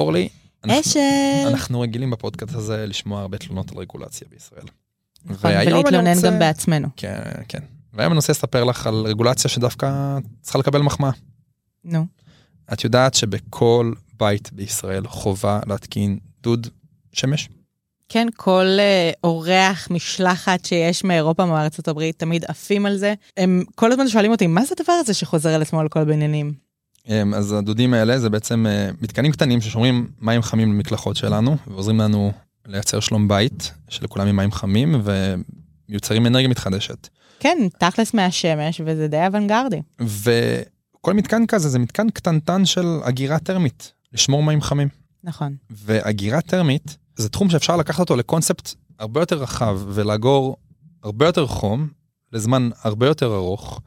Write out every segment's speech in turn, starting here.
אורלי, אנחנו-. אנחנו רגילים בפודקאסט הזה לשמוע הרבה תלונות על רגולציה בישראל. נכון, ולהתלונן רוצה- גם בעצמנו. כן, כן. והיום אני רוצה לספר לך על רגולציה שדווקא צריכה לקבל מחמאה. נו. את יודעת שבכל בית בישראל חובה להתקין דוד שמש? כן, כל אה, אורח, משלחת שיש מאירופה, מארצות הברית, תמיד עפים על זה. הם כל הזמן שואלים אותי, מה זה הדבר הזה שחוזר על עצמו על כל הבניינים? אמ, אז הדודים האלה זה בעצם אה, מתקנים קטנים ששומרים מים חמים למקלחות שלנו ועוזרים לנו לייצר שלום בית שלכולם עם מים חמים ומיוצרים אנרגיה מתחדשת. כן, תכלס מהשמש, וזה די אוונגרדי. וכל מתקן כזה זה מתקן קטנטן של אגירה טרמית, לשמור מים חמים. נכון. ואגירה טרמית זה תחום שאפשר לקחת אותו לקונספט הרבה יותר רחב ולאגור הרבה יותר חום לזמן הרבה יותר ארוך,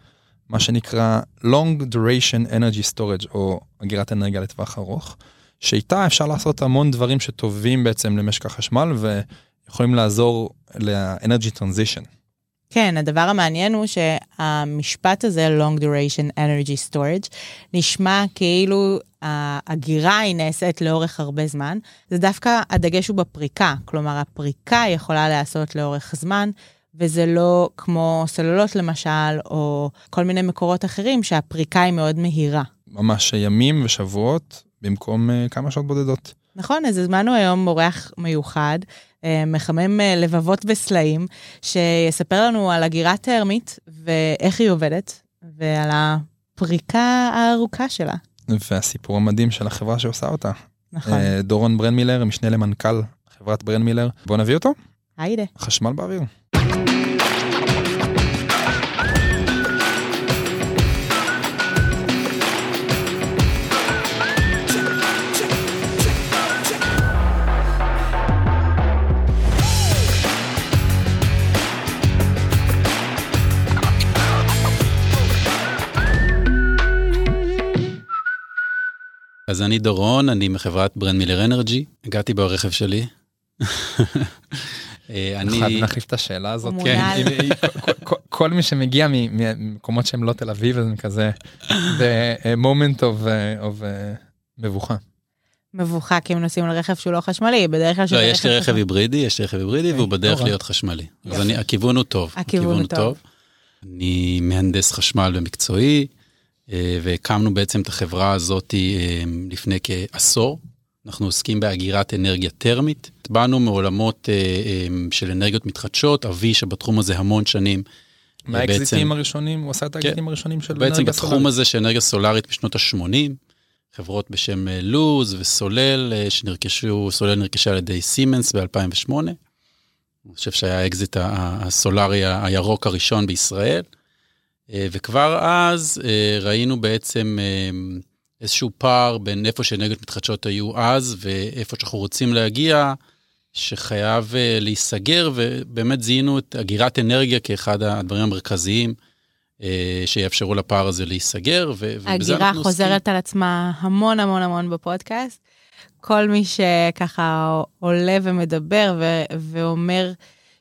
מה שנקרא Long Duration Energy Storage או אגירת אנרגיה לטווח ארוך, שאיתה אפשר לעשות המון דברים שטובים בעצם למשק החשמל ויכולים לעזור ל-Energy Transition. כן, הדבר המעניין הוא שהמשפט הזה, Long Duration Energy Storage, נשמע כאילו האגירה היא נעשית לאורך הרבה זמן. זה דווקא, הדגש הוא בפריקה, כלומר הפריקה יכולה להיעשות לאורך זמן, וזה לא כמו סוללות למשל, או כל מיני מקורות אחרים שהפריקה היא מאוד מהירה. ממש ימים ושבועות במקום uh, כמה שעות בודדות. נכון, אז הזמנו היום אורח מיוחד, אה, מחמם אה, לבבות וסלעים, שיספר לנו על אגירה טרמית ואיך היא עובדת, ועל הפריקה הארוכה שלה. והסיפור המדהים של החברה שעושה אותה. נכון. אה, דורון ברנמילר, משנה למנכ"ל חברת ברנמילר. בוא נביא אותו, היידה. חשמל באוויר. אז אני דורון, אני מחברת ברנד מילר אנרג'י, הגעתי ברכב שלי. אה, אני חייב להחליף את השאלה הזאת. כן, היא- כל- מי שמגיע מ- ממקומות שהם לא תל אביב, אז הם כזה, זה אה, moment of אה, of, מבוכה. מבוכה כי הם נוסעים על רכב שהוא לא חשמלי, בדרך כלל לא, יש לי רכב. היברידי, יש לי רכב היברידי, אוקיי, והוא בדרך לא רע. להיות חשמלי. אז הכיוון הוא טוב. הכיוון הוא טוב. אני מהנדס חשמל במקצועי, והקמנו בעצם את החברה הזאת אה, לפני כעשור. אנחנו עוסקים באגירת אנרגיה טרמית. באנו מעולמות אה, אה, של אנרגיות מתחדשות, אבי שבתחום הזה המון שנים. מהאקזיטים הראשונים, הוא עשה את האקזיטים הראשונים של כן. בעצם אנרגיה בתחום סולארית. הזה של אנרגיה סולארית בשנות ה-80, חברות בשם אה, לוז וסולל, אה, שנרכשו, סולל נרכשה על ידי סימנס ב-2008. אני חושב שהיה האקזיט הסולארי הירוק הראשון בישראל. אה, וכבר אז אה, ראינו בעצם אה, איזשהו פער בין איפה שאנרגיות מתחדשות היו אז ואיפה שאנחנו רוצים להגיע, שחייב להיסגר, ובאמת זיהינו את אגירת אנרגיה כאחד הדברים המרכזיים. שיאפשרו לפער הזה להיסגר. ובזה אנחנו חוזרת על עצמה המון המון המון בפודקאסט. כל מי שככה עולה ומדבר ו- ואומר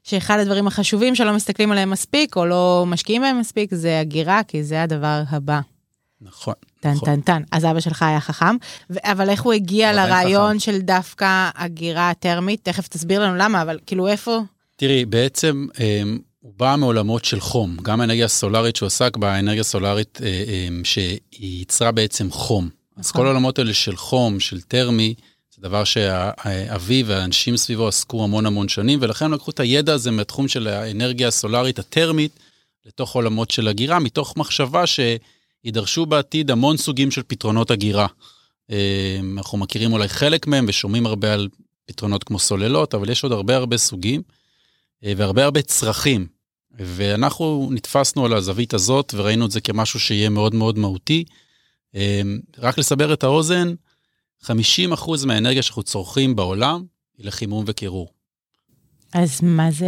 שאחד הדברים החשובים שלא מסתכלים עליהם מספיק, או לא משקיעים בהם מספיק, זה הגירה, כי זה הדבר הבא. נכון. טן נכון. טן טן. אז אבא שלך היה חכם, ו- אבל איך הוא הגיע לרעיון של דווקא הגירה טרמית? תכף תסביר לנו למה, אבל כאילו איפה? תראי, בעצם אה, הוא בא מעולמות של חום. גם האנרגיה הסולארית שהוא עסק בה, האנרגיה הסולארית אה, אה, שהיא ייצרה בעצם חום. אז נכון. כל העולמות האלה של חום, של טרמי, דבר שאבי והאנשים סביבו עסקו המון המון שנים, ולכן הם לקחו את הידע הזה מהתחום של האנרגיה הסולארית הטרמית לתוך עולמות של הגירה, מתוך מחשבה שידרשו בעתיד המון סוגים של פתרונות הגירה. אה, אנחנו מכירים אולי חלק מהם ושומעים הרבה על פתרונות כמו סוללות, אבל יש עוד הרבה הרבה סוגים אה, והרבה הרבה צרכים. ואנחנו נתפסנו על הזווית הזאת וראינו את זה כמשהו שיהיה מאוד מאוד מהותי. אה, רק לסבר את האוזן, 50% מהאנרגיה שאנחנו צורכים בעולם היא לחימום וקירור. אז מה זה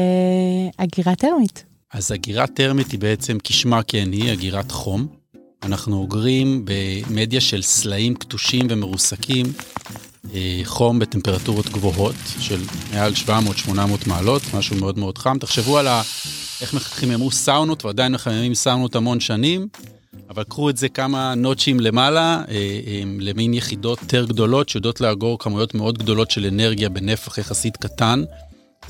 הגירה טרמית? אז אגירה טרמית היא בעצם, כשמה כן היא, אגירת חום. אנחנו אוגרים במדיה של סלעים קטושים ומרוסקים, אה, חום בטמפרטורות גבוהות של מעל 700-800 מעלות, משהו מאוד מאוד חם. תחשבו על ה... איך חיממו סאונות, ועדיין מחממים סאונות המון שנים, אבל קחו את זה כמה נוטשים למעלה, אה, אה, למין יחידות יותר גדולות, שיודעות לאגור כמויות מאוד גדולות של אנרגיה בנפח יחסית קטן.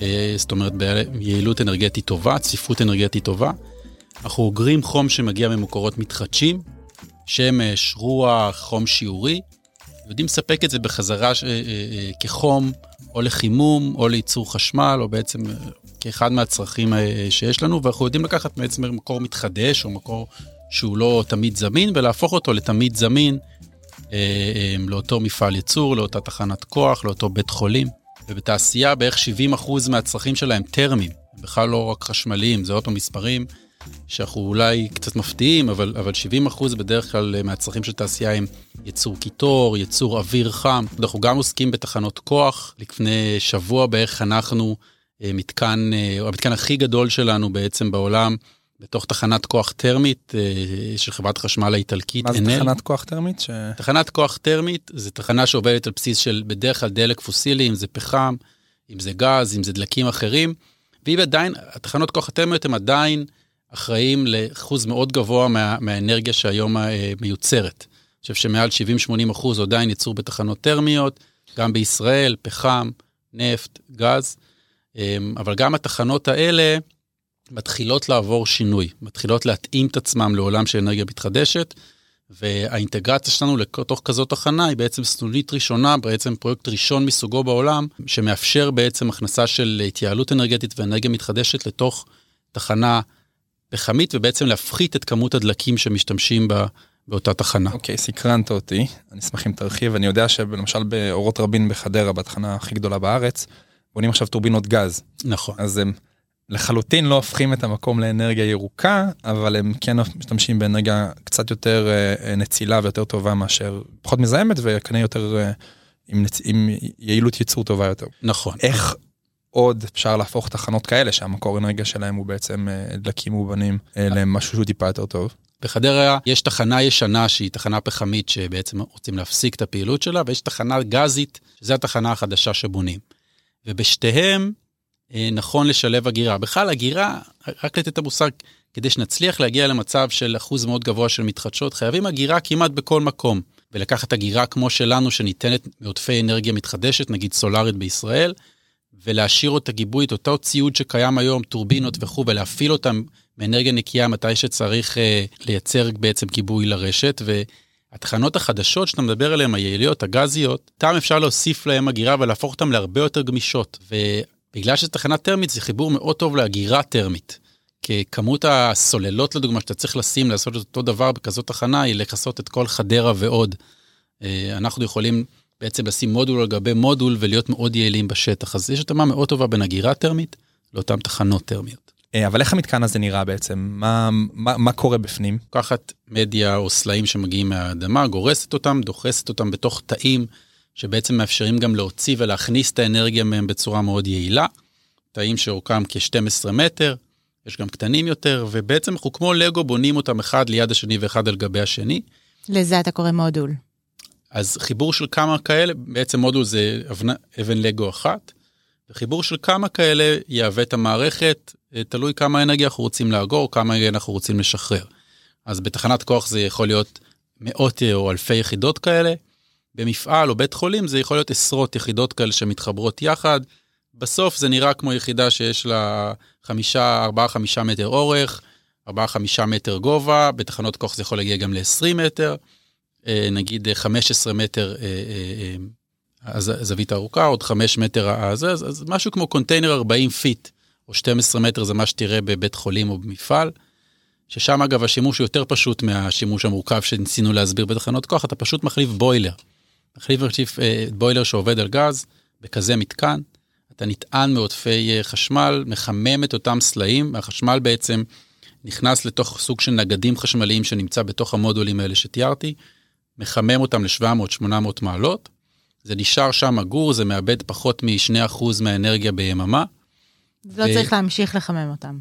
אה, זאת אומרת, ביעילות אנרגטית טובה, צפיפות אנרגטית טובה. אנחנו אוגרים חום שמגיע ממקורות מתחדשים, שמש, רוח, חום שיעורי. יודעים לספק את זה בחזרה כחום, או לחימום, או לייצור חשמל, או בעצם כאחד מהצרכים שיש לנו, ואנחנו יודעים לקחת בעצם מקור מתחדש, או מקור שהוא לא תמיד זמין, ולהפוך אותו לתמיד זמין אה, אה, לאותו מפעל ייצור, לאותה תחנת כוח, לאותו בית חולים. ובתעשייה בערך 70% מהצרכים שלהם טרמיים, בכלל לא רק חשמליים, זה עוד פעם מספרים שאנחנו אולי קצת מפתיעים, אבל, אבל 70% בדרך כלל מהצרכים של תעשייה הם ייצור קיטור, ייצור אוויר חם. אנחנו גם עוסקים בתחנות כוח. לפני שבוע בערך חנכנו אה, מתקן, המתקן הכי גדול שלנו בעצם בעולם, בתוך תחנת כוח טרמית אה, של חברת חשמל האיטלקית. מה זה NL. תחנת כוח טרמית? ש... תחנת כוח טרמית זה תחנה שעובדת על בסיס של בדרך כלל דלק פוסילי, אם זה פחם, אם זה גז, אם זה דלקים אחרים. והיא עדיין, התחנות כוח הטרמיות הם עדיין אחראים לאחוז מאוד גבוה מה, מהאנרגיה שהיום אה, מיוצרת. אני חושב שמעל 70-80 אחוז עדיין ייצור בתחנות טרמיות, גם בישראל, פחם, נפט, גז. אה, אבל גם התחנות האלה, מתחילות לעבור שינוי, מתחילות להתאים את עצמם לעולם של אנרגיה מתחדשת, והאינטגרציה שלנו לתוך כזאת תחנה היא בעצם סנונית ראשונה, בעצם פרויקט ראשון מסוגו בעולם, שמאפשר בעצם הכנסה של התייעלות אנרגטית ואנרגיה מתחדשת לתוך תחנה פחמית, ובעצם להפחית את כמות הדלקים שמשתמשים בה. באותה תחנה. אוקיי, okay, סקרנת אותי, אני אשמח אם תרחיב, אני יודע שלמשל באורות רבין בחדרה, בתחנה הכי גדולה בארץ, בונים עכשיו טורבינות גז. נכון. אז הם לחלוטין לא הופכים את המקום לאנרגיה ירוקה, אבל הם כן משתמשים באנרגיה קצת יותר אה, אה, נצילה ויותר טובה מאשר, פחות מזהמת וכנראה יותר אה, עם, נצ... עם יעילות ייצור טובה יותר. נכון. איך עוד אפשר להפוך תחנות כאלה שהמקור אנרגיה שלהם הוא בעצם דלקים מובנים למשהו שהוא טיפה יותר טוב? בחדרה יש תחנה ישנה שהיא תחנה פחמית שבעצם רוצים להפסיק את הפעילות שלה, ויש תחנה גזית, שזו התחנה החדשה שבונים. ובשתיהם נכון לשלב הגירה. בכלל, הגירה, רק לתת את המושג, כדי שנצליח להגיע למצב של אחוז מאוד גבוה של מתחדשות, חייבים הגירה כמעט בכל מקום. ולקחת הגירה כמו שלנו, שניתנת מעודפי אנרגיה מתחדשת, נגיד סולארית בישראל, ולהשאיר אותה גיבוי, את אותו ציוד שקיים היום, טורבינות וכו', ולהפעיל אותם מאנרגיה נקייה מתי שצריך אה, לייצר בעצם גיבוי לרשת. והתחנות החדשות שאתה מדבר עליהן, היעיליות, הגזיות, טעם אפשר להוסיף להם הגירה ולהפוך אותן להרבה יותר גמישות. בגלל שזו תחנה טרמית זה חיבור מאוד טוב לאגירה טרמית. כי כמות הסוללות לדוגמה שאתה צריך לשים לעשות את אותו דבר בכזאת תחנה היא לכסות את כל חדרה ועוד. אה, אנחנו יכולים בעצם לשים מודול על גבי מודול ולהיות מאוד יעילים בשטח. אז יש התאמה מאוד טובה בין אגירה טרמית לאותן תחנות טרמיות. אה, אבל איך המתקן הזה נראה בעצם? מה, מה, מה קורה בפנים? לוקחת מדיה או סלעים שמגיעים מהאדמה, גורסת אותם, דוחסת אותם בתוך תאים שבעצם מאפשרים גם להוציא ולהכניס את האנרגיה מהם בצורה מאוד יעילה. תאים שאורכם כ-12 מטר, יש גם קטנים יותר, ובעצם אנחנו כמו לגו בונים אותם אחד ליד השני ואחד על גבי השני. לזה אתה קורא מודול. אז חיבור של כמה כאלה, בעצם מודול זה אבנ... אבן לגו אחת, וחיבור של כמה כאלה יהווה את המערכת, אה, תלוי כמה אנרגיה אנחנו רוצים לאגור, כמה אנרגיה אנחנו רוצים לשחרר. אז בתחנת כוח זה יכול להיות מאות או אלפי יחידות כאלה, במפעל או בית חולים זה יכול להיות עשרות יחידות כאלה שמתחברות יחד. בסוף זה נראה כמו יחידה שיש לה חמישה, ארבעה, חמישה מטר אורך, ארבעה, חמישה מטר גובה, בתחנות כוח זה יכול להגיע גם ל-20 מטר, אה, נגיד 15 מטר אה, אה, הזווית הארוכה, עוד 5 מטר הזה, אז, אז משהו כמו קונטיינר 40 feet, או 12 מטר זה מה שתראה בבית חולים או במפעל. ששם אגב השימוש הוא יותר פשוט מהשימוש המורכב שניסינו להסביר בתחנות כוח, אתה פשוט מחליף בוילר. מחליף ורציף אה, בוילר שעובד על גז בכזה מתקן, אתה נטען מעודפי אה, חשמל, מחמם את אותם סלעים, החשמל בעצם נכנס לתוך סוג של נגדים חשמליים שנמצא בתוך המודולים האלה שתיארתי, מחמם אותם ל-700-800 מעלות, זה נשאר שם אגור, זה מאבד פחות מ-2% מהאנרגיה ביממה. לא ו... צריך להמשיך לחמם אותם.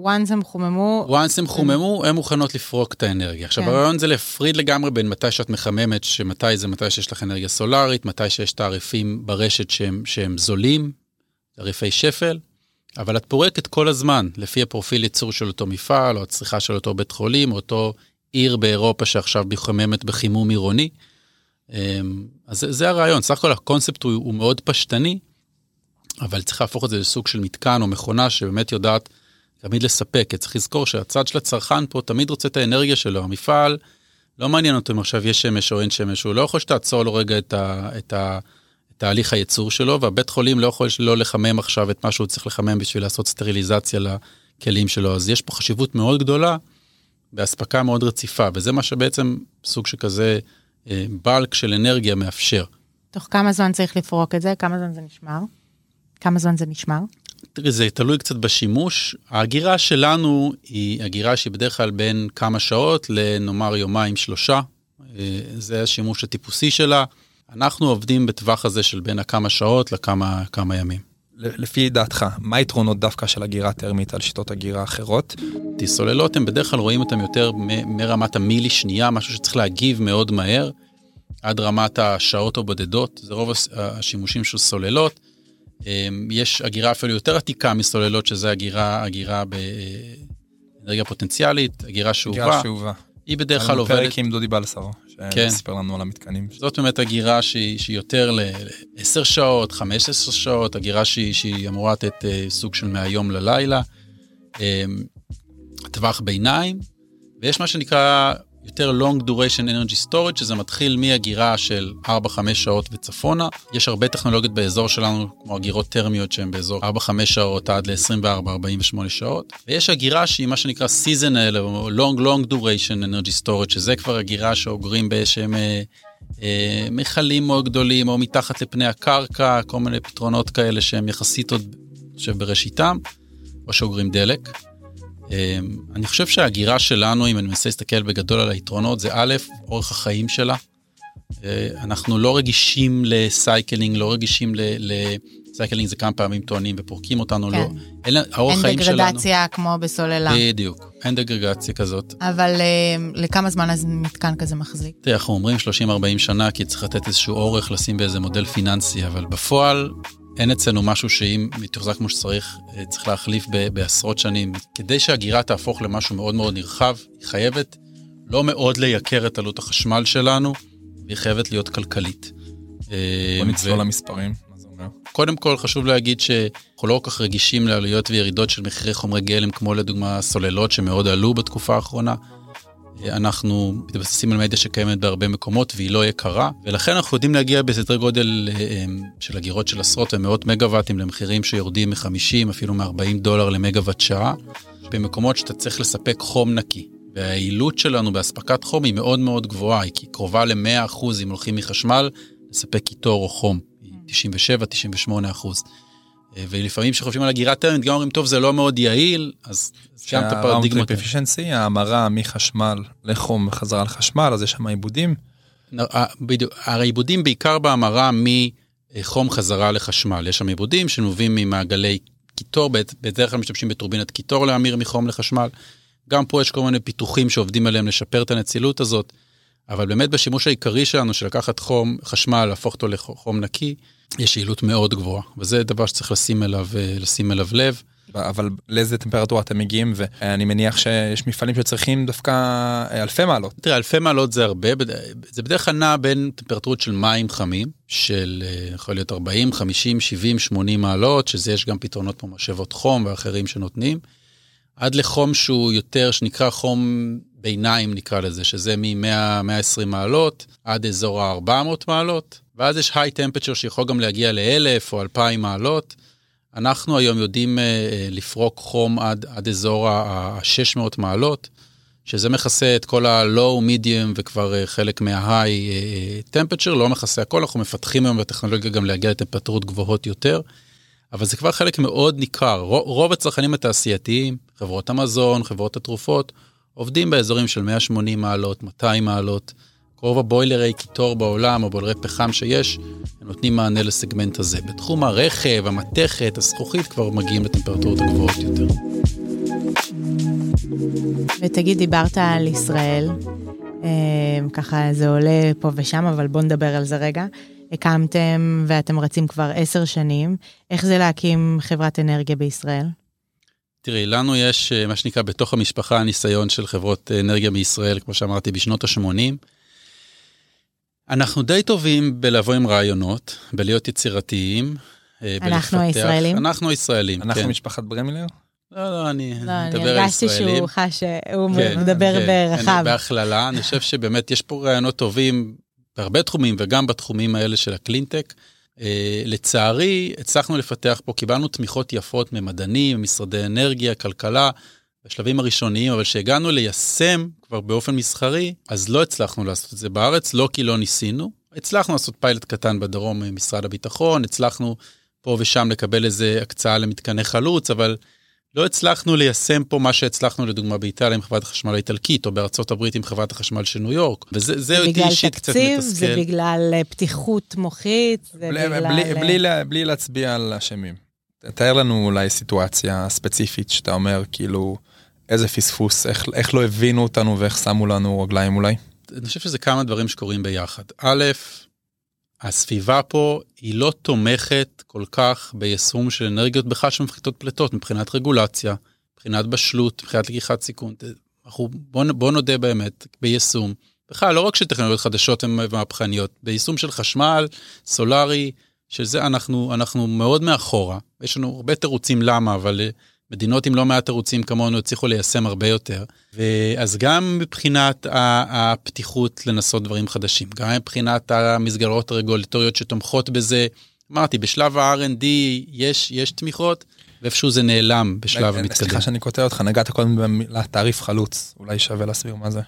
Once הם חוממו... once הם חוממו, הן מוכנות לפרוק את האנרגיה. עכשיו, כן. הרעיון זה להפריד לגמרי בין מתי שאת מחממת, שמתי זה מתי שיש לך אנרגיה סולארית, מתי שיש תעריפים ברשת שהם, שהם זולים, תעריפי שפל, אבל את פורקת כל הזמן, לפי הפרופיל ייצור של אותו מפעל, או הצריכה של אותו בית חולים, או אותו עיר באירופה שעכשיו מחממת בחימום עירוני. אז זה, זה הרעיון, סך הכל הקונספט הוא, הוא מאוד פשטני, אבל צריך להפוך את זה לסוג של מתקן או מכונה שבאמת יודעת תמיד לספק. כי צריך לזכור שהצד של הצרכן פה תמיד רוצה את האנרגיה שלו, המפעל, לא מעניין אותו אם עכשיו יש שמש או אין שמש, הוא לא יכול שתעצור לו רגע את, ה, את, ה, את תהליך הייצור שלו, והבית חולים לא יכול לא לחמם עכשיו את מה שהוא צריך לחמם בשביל לעשות סטריליזציה לכלים שלו. אז יש פה חשיבות מאוד גדולה באספקה מאוד רציפה, וזה מה שבעצם סוג שכזה אה, בלק של אנרגיה מאפשר. תוך כמה זמן צריך לפרוק את זה? כמה זמן זה נשמר? כמה זמן זה נשמר? תראי, זה תלוי קצת בשימוש. ההגירה שלנו היא הגירה שהיא בדרך כלל בין כמה שעות לנאמר יומיים שלושה. אה, זה השימוש הטיפוסי שלה. אנחנו עובדים בטווח הזה של בין הכמה שעות לכמה כמה ימים. לפי דעתך, מה היתרונות דווקא של הגירה טרמית על שיטות הגירה אחרות? סוללות, הם בדרך כלל רואים אותם יותר מרמת המילי שנייה, משהו שצריך להגיב מאוד מהר, עד רמת השעות הבודדות, זה רוב השימושים של סוללות. אמ, יש אגירה אפילו יותר עתיקה מסוללות, שזה אגירה, אגירה באנרגיה פוטנציאלית, אגירה שאובה. אגירה שאובה. היא בדרך כלל עובדת... פרק עם דודי בלסרו, כן. שסיפר לנו על המתקנים. זאת באמת אגירה שהיא, שהיא יותר ל-10 שעות, 15 שעות, אגירה שהיא, שהיא אמורה לתת אה, סוג של מהיום ללילה. אמ, טווח ביניים, ויש מה שנקרא יותר long duration energy storage, שזה מתחיל מאגירה של 4-5 שעות וצפונה. יש הרבה טכנולוגיות באזור שלנו, כמו אגירות טרמיות שהן באזור 4-5 שעות עד ל-24-48 שעות. ויש אגירה שהיא מה שנקרא seasonal או long long duration energy storage, שזה כבר אגירה שאוגרים באיזשהם אה, אה, מכלים מאוד גדולים, או מתחת לפני הקרקע, כל מיני פתרונות כאלה שהם יחסית עוד שבראשיתם, או שאוגרים דלק. אמ, אני חושב שהאגירה שלנו, אם אני מנסה להסתכל בגדול על היתרונות, זה א', אורך החיים שלה. אה, אנחנו לא רגישים ל cycling, לא רגישים ל... cycling זה כמה פעמים טוענים ופורקים אותנו, לא. כן. לא. אין, האורך חיים שלנו... אין דגרדציה כמו בסוללה. בדיוק, אין דגרדציה כזאת. אבל uh, לכמה זמן אז מתקן כזה מחזיק? תראה, אנחנו אומרים 30-40 שנה, כי צריך לתת איזשהו אורך, לשים באיזה מודל פיננסי, אבל בפועל, אין אצלנו משהו שאם מתוחזק כמו שצריך, אה, צריך להחליף בעשרות שנים. כדי שהגירה תהפוך למשהו מאוד מאוד נרחב, היא חייבת לא מאוד לייקר את עלות החשמל שלנו, והיא חייבת להיות כלכלית. אה, בוא נצלול ו... למספרים? קודם כל חשוב להגיד שאנחנו לא כל כך רגישים לעלויות וירידות של מחירי חומרי גלם, כמו לדוגמה סוללות שמאוד עלו בתקופה האחרונה. אנחנו מתבססים על מדיה שקיימת בהרבה מקומות והיא לא יקרה, ולכן אנחנו יודעים להגיע בסדרי גודל אה, של אגירות של עשרות ומאות מגוואטים למחירים שיורדים מ-50, אפילו מ-40 דולר למגוואט שעה, במקומות שאתה צריך לספק חום נקי. והיעילות שלנו באספקת חום היא מאוד מאוד גבוהה, היא קרובה ל-100% אם הולכים מחשמל, לספק קיטור או חום, 97-98%. אה, ולפעמים כשחושבים על הגירה טרמית, גם אומרים, טוב, זה לא מאוד יעיל, אז שם את. אפficiency, ההמרה מחשמל לחום וחזרה לחשמל, אז יש שם עיבודים. אה, בדיוק, הרי עיבודים בעיקר בהמרה מחום חזרה לחשמל. יש שם עיבודים שנובעים ממעגלי קיטור, בדרך כלל משתמשים בטורבינת קיטור להמיר מחום לחשמל. גם פה יש כל מיני פיתוחים שעובדים עליהם לשפר את הנצילות הזאת, אבל באמת בשימוש העיקרי שלנו של לקחת חום, חשמל, להפוך אותו לחום נקי, יש יעילות מאוד גבוהה, וזה דבר שצריך לשים אליו, אה, לשים אליו לב. אבל לאיזה טמפרטורה אתם מגיעים ואני מניח שיש מפעלים שצריכים דווקא אה, אלפי מעלות. תראה אלפי מעלות זה הרבה זה בדרך כלל נע בין טמפרטורות של מים חמים של אה, יכול להיות 40 50 70 80 מעלות שזה יש גם פתרונות כמו משאבות חום ואחרים שנותנים. עד לחום שהוא יותר שנקרא חום ביניים נקרא לזה שזה מ-100 120 מעלות עד אזור ה-400 מעלות ואז יש high temperature שיכול גם להגיע ל-1000 או 2000 מעלות. אנחנו היום יודעים uh, לפרוק חום עד, עד אזור ה-600 מעלות, שזה מכסה את כל ה-low, medium וכבר uh, חלק מה-high temperature, לא מכסה הכל, אנחנו מפתחים היום בטכנולוגיה גם להגיע לטמפרטורות גבוהות יותר, אבל זה כבר חלק מאוד ניכר. רוב הצרכנים התעשייתיים, חברות המזון, חברות התרופות, עובדים באזורים של 180 מעלות, 200 מעלות. רוב הבוילרי קיטור בעולם, או בוילרי פחם שיש, נותנים מענה לסגמנט הזה. בתחום הרכב, המתכת, הזכוכית, כבר מגיעים לטמפרטורות הגבוהות יותר. ותגיד, דיברת על ישראל, אה, ככה זה עולה פה ושם, אבל בוא נדבר על זה רגע. הקמתם ואתם רצים כבר עשר שנים, איך זה להקים חברת אנרגיה בישראל? תראי, לנו יש מה שנקרא בתוך המשפחה ניסיון של חברות אנרגיה בישראל, כמו שאמרתי, בשנות ה-80. אנחנו די טובים בלבוא עם רעיונות, בלהיות יצירתיים. אנחנו הישראלים? אנחנו הישראלים, אנחנו כן. משפחת ברמילר? לא, לא, אני לא, אני מדבר על הרגשתי ישראלים. שהוא חש שהוא כן, מדבר כן, ברחב. אני בהכללה, אני חושב שבאמת יש פה רעיונות טובים בהרבה תחומים וגם בתחומים האלה של הקלינטק. אה, לצערי, הצלחנו לפתח פה, קיבלנו תמיכות יפות ממדענים, ממשרדי אנרגיה, כלכלה, בשלבים הראשוניים, אבל כשהגענו ליישם כבר באופן מסחרי, אז לא הצלחנו לעשות את זה בארץ, לא כי לא ניסינו. הצלחנו לעשות פיילוט קטן בדרום ממשרד הביטחון, הצלחנו פה ושם לקבל איזה הקצאה למתקני חלוץ, אבל לא הצלחנו ליישם פה מה שהצלחנו לדוגמה באיטליה עם חברת החשמל האיטלקית, או בארצות הברית עם חברת החשמל של ניו יורק, וזה זה אותי בגלל אישית קצת תקציב, מתסכל. זה בגלל אה, פתיחות מוחית, זה בלי, בגלל... בלי, אה, בלי, לה- בלי להצביע על אשמים. תאר לנו אולי סיטואציה ספציפית שאתה אומר כאילו איזה פספוס, איך, איך לא הבינו אותנו ואיך שמו לנו רגליים אולי. אני חושב שזה כמה דברים שקורים ביחד. א', הסביבה פה היא לא תומכת כל כך ביישום של אנרגיות בכלל שמפחיתות פליטות מבחינת רגולציה, מבחינת בשלות, מבחינת לקיחת סיכון. אנחנו, בוא, בוא נודה באמת, ביישום. בכלל, לא רק של טכנולוגיות חדשות הן מהפכניות, ביישום של חשמל, סולארי, שזה אנחנו, אנחנו מאוד מאחורה. יש לנו הרבה תירוצים למה, אבל אה, מדינות עם לא מעט תירוצים כמונו הצליחו ליישם הרבה יותר. אז גם מבחינת הפתיחות לנסות דברים חדשים, גם מבחינת המסגרות הרגולטוריות שתומכות בזה. אמרתי, בשלב ה-R&D יש, יש תמיכות, ואיפשהו זה נעלם בשלב המתקדם. סליחה שאני קוטע אותך, נגעת קודם במילה תעריף חלוץ, אולי שווה להסביר מה זה.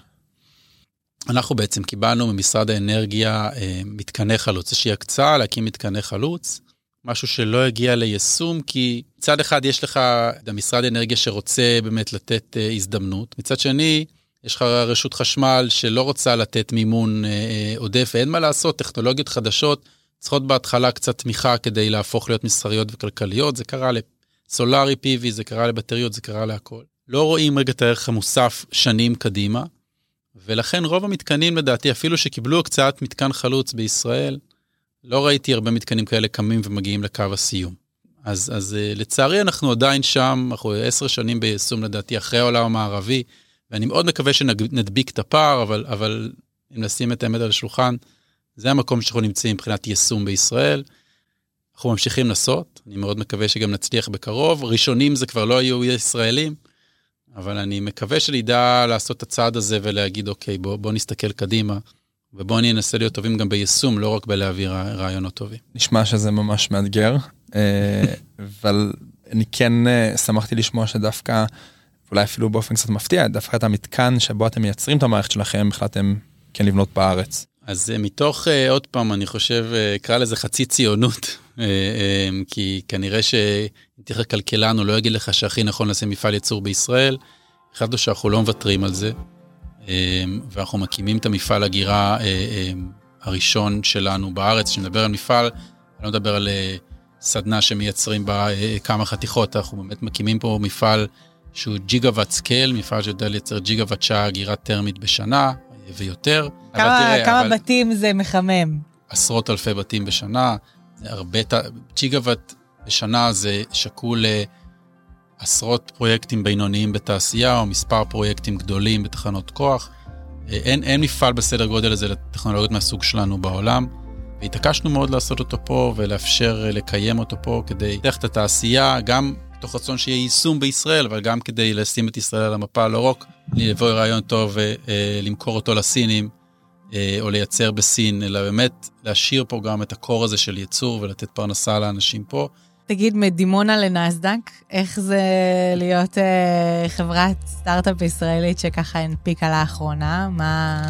אנחנו בעצם קיבלנו ממשרד האנרגיה אה, מתקני חלוץ, איזושהי הקצאה להקים מתקני חלוץ, משהו שלא הגיע ליישום, כי מצד אחד יש לך את המשרד האנרגיה שרוצה באמת לתת אה, הזדמנות, מצד שני, יש לך רשות חשמל שלא רוצה לתת מימון אה, אה, עודף, ואין מה לעשות, טכנולוגיות חדשות צריכות בהתחלה קצת תמיכה כדי להפוך להיות מסחריות וכלכליות, זה קרה לסולארי PV, זה קרה לבטריות, זה קרה להכל. לא רואים רגע את הערך המוסף שנים קדימה, ולכן רוב המתקנים לדעתי, אפילו שקיבלו הקצאת מתקן חלוץ בישראל, לא ראיתי הרבה מתקנים כאלה קמים ומגיעים לקו הסיום. אז, אז אה, לצערי אנחנו עדיין שם, אנחנו עשר שנים ביישום לדעתי אחרי העולם המערבי, ואני מאוד מקווה שנדביק את הפער, אבל, אבל אם נשים את האמת על השולחן, זה המקום שאנחנו נמצאים מבחינת יישום בישראל. אנחנו ממשיכים לנסות, אני מאוד מקווה שגם נצליח בקרוב. ראשונים זה כבר לא יהיו ישראלים, אבל אני מקווה שנדע לעשות את הצעד הזה ולהגיד, אוקיי, בוא, בוא נסתכל קדימה, ובוא ננסה להיות טובים גם ביישום, לא רק בלהעביר רעיונות טובים. נשמע שזה ממש מאתגר, אה, אבל אני כן אה, שמחתי לשמוע שדווקא, אולי אפילו באופן קצת מפתיע, דווקא את המתקן שבו אתם מייצרים את המערכת שלכם, החלטתם כן לבנות בארץ. אז אה, מתוך, עוד פעם, אני חושב, אקרא לזה חצי ציונות, כי כנראה שאם תהיה כלכלן, הוא לא יגיד לך שהכי נכון לשים מפעל ייצור בישראל. החלטנו שאנחנו לא מוותרים על זה, ואנחנו מקימים את המפעל הגירה אה, אה, הראשון שלנו בארץ, שמדבר על מפעל, אני לא מדבר על אה, סדנה שמייצרים בה אה, כמה חתיכות, אנחנו באמת מקימים פה מפעל שהוא ג'יגה-ואט scale, מפעל שיודע לייצר ג'יגה-ואט שעה אגירה טרמית בשנה ויותר. כמה, תראה, כמה אבל בתים זה מחמם? עשרות אלפי בתים בשנה, זה הרבה, ג'יגה-ואט בשנה זה שקול לעשרות פרויקטים בינוניים בתעשייה, או מספר פרויקטים גדולים בתחנות כוח. אה, אין, אין מפעל בסדר גודל הזה לטכנולוגיות מהסוג שלנו בעולם, והתעקשנו מאוד לעשות אותו פה ולאפשר אה, לקיים אותו פה כדי לפתח את התעשייה, גם מתוך רצון שיהיה יישום בישראל, אבל גם כדי לשים את ישראל על המפה, לא רק לבוא רעיון טוב ולמכור אותו לסינים, אה, או לייצר בסין, אלא באמת להשאיר פה גם את הקור הזה של ייצור ולתת פרנסה לאנשים פה. תגיד, מדימונה לנסדק, איך זה להיות אה, חברת סטארט-אפ ישראלית שככה הנפיקה לאחרונה? מה,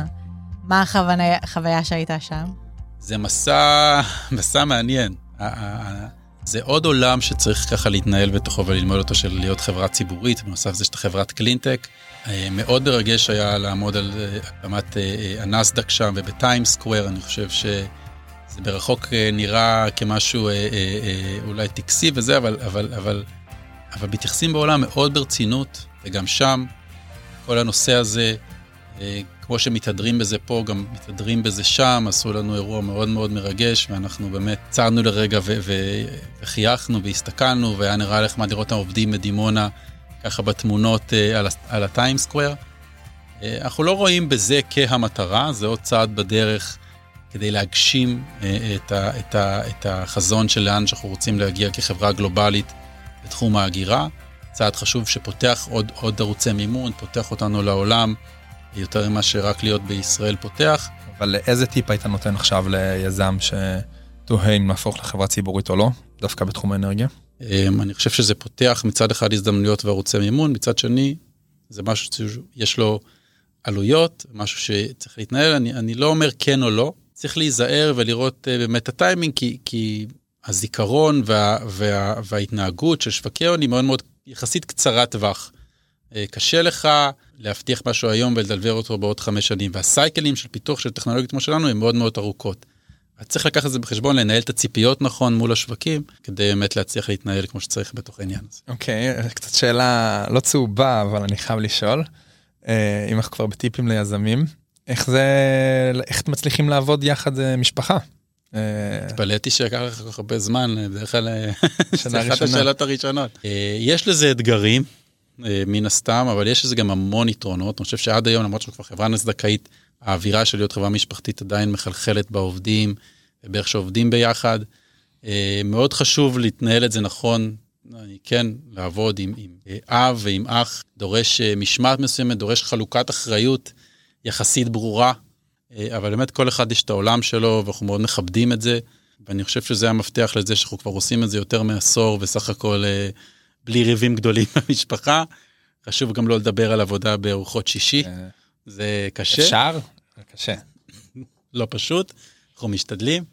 מה החוויה, החוויה שהייתה שם? זה מסע, מסע מעניין. זה עוד עולם שצריך ככה להתנהל בתוכו וללמוד אותו של להיות חברה ציבורית, בנוסף זה שאתה חברת קלינטק. אה, מאוד מרגש היה לעמוד על אה, הקמת אה, הנסדק שם ובטיים סקוויר, אני חושב שזה ברחוק אה, נראה כמשהו אה, אה, אה, אולי טקסי וזה, אבל, אבל, אבל, אבל מתייחסים בעולם מאוד ברצינות, וגם שם כל הנושא הזה, אה, כמו שמתהדרים בזה פה, גם מתהדרים בזה שם, עשו לנו אירוע מאוד מאוד מרגש, ואנחנו באמת צרנו לרגע ו- ו- וחייכנו והסתכלנו, והיה נראה נחמד לראות את העובדים בדימונה ככה בתמונות אה, על, על הטיים סקוויר. אה, אנחנו לא רואים בזה כהמטרה, זה עוד צעד בדרך כדי להגשים אה, את, ה, את, ה, את החזון של לאן שאנחנו רוצים להגיע כחברה גלובלית בתחום ההגירה. צעד חשוב שפותח עוד, עוד ערוצי מימון, פותח אותנו לעולם, יותר ממה שרק להיות בישראל פותח. אבל איזה טיפ היית נותן עכשיו ליזם שתוהה אם להפוך לחברה ציבורית או לא, דווקא בתחום האנרגיה? אמ, אני חושב שזה פותח מצד אחד הזדמנויות וערוצי מימון, מצד שני זה משהו שיש לו עלויות, משהו שצריך להתנהל, אני, אני לא אומר כן או לא, צריך להיזהר ולראות uh, באמת הטיימינג, כי, כי הזיכרון וה, וה, וההתנהגות של שווקי הון היא מאוד מאוד יחסית קצרת טווח. Uh, קשה לך להבטיח משהו היום ולדלבר אותו בעוד חמש שנים, והסייקלים של פיתוח של טכנולוגיות כמו שלנו הם מאוד מאוד ארוכות. אז צריך לקחת את זה בחשבון, לנהל את הציפיות נכון מול השווקים, כדי באמת להצליח להתנהל כמו שצריך בתוך העניין הזה. אוקיי, okay, קצת שאלה לא צהובה, אבל אני חייב לשאול, אה, אם אנחנו כבר בטיפים ליזמים, איך זה, איך מצליחים לעבוד יחד אה, משפחה? אה, התפלאתי שלקח לך כל כך הרבה זמן, בדרך כלל זה אחת השאלות הראשונות. יש לזה אתגרים, מן הסתם, אבל יש לזה גם המון יתרונות. אני חושב שעד היום, למרות שאנחנו כבר חברה נסדקאית, האווירה של להיות חברה משפחתית עדיין מחלחלת בעובדים, ובאיך שעובדים ביחד. אה, מאוד חשוב להתנהל את זה נכון, אני כן, לעבוד עם, עם אה, אב ועם אח, דורש אה, משמעת מסוימת, דורש חלוקת אחריות יחסית ברורה, אבל באמת כל אחד יש את העולם שלו, ואנחנו מאוד מכבדים את זה, ואני חושב שזה המפתח לזה שאנחנו כבר עושים את זה יותר מעשור, וסך הכל בלי ריבים גדולים במשפחה. חשוב גם לא לדבר על עבודה בארוחות שישי. זה קשה. אפשר? קשה. לא פשוט, אנחנו משתדלים.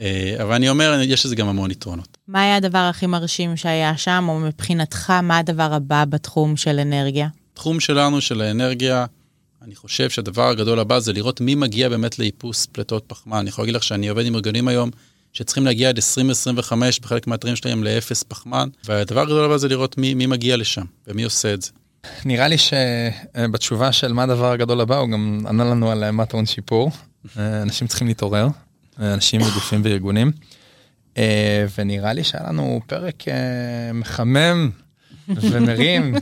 אה, אבל אני אומר, יש לזה גם המון יתרונות. מה היה הדבר הכי מרשים שהיה שם, או מבחינתך, מה הדבר הבא בתחום של אנרגיה? תחום שלנו, של האנרגיה, אני חושב שהדבר הגדול הבא זה לראות מי מגיע באמת לאיפוס פליטות פחמן. אני יכול להגיד לך שאני עובד עם ארגונים היום שצריכים להגיע עד 2025 בחלק מהאתרים שלהם לאפס פחמן, והדבר הגדול הבא זה לראות מי, מי מגיע לשם ומי עושה את זה. נראה לי שבתשובה של מה הדבר הגדול הבא, הוא גם ענה לנו על מה טעון שיפור. אנשים צריכים להתעורר, אנשים וגופים וארגונים. ונראה לי שהיה לנו פרק אה, מחמם ומרים.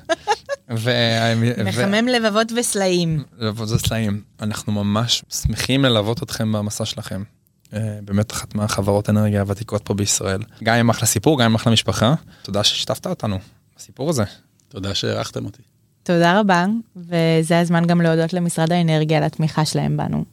מחמם לבבות וסלעים. לבבות וסלעים. אנחנו ממש שמחים ללוות אתכם במסע שלכם. אה, באמת אחת מהחברות אנרגיה הוותיקות פה בישראל. גם עם אחלה סיפור, גם עם אחלה משפחה. תודה ששיתפת אותנו בסיפור הזה. תודה שהערכתם אותי. תודה רבה, וזה הזמן גם להודות למשרד האנרגיה על התמיכה שלהם בנו.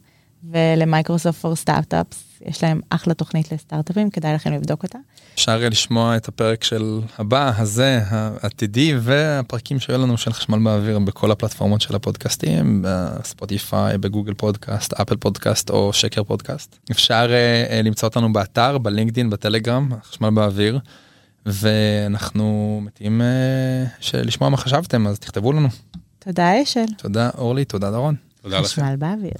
ולמייקרוסופט פור סטארט-אפס, יש להם אחלה תוכנית לסטארט-אפים, כדאי לכם לבדוק אותה. אפשר לשמוע את הפרק של הבא, הזה, העתידי, והפרקים שהיו לנו של חשמל באוויר בכל הפלטפורמות של הפודקאסטים, בספוטיפיי, בגוגל פודקאסט, אפל פודקאסט או שקר פודקאסט. אפשר uh, למצוא אותנו באתר, בלינקדין, בטלגרם, חשמל באוויר. ואנחנו מתאים uh, לשמוע מה חשבתם, אז תכתבו לנו. תודה אשל. תודה אורלי, תודה דורון. תודה לכם. חשמל באוויר.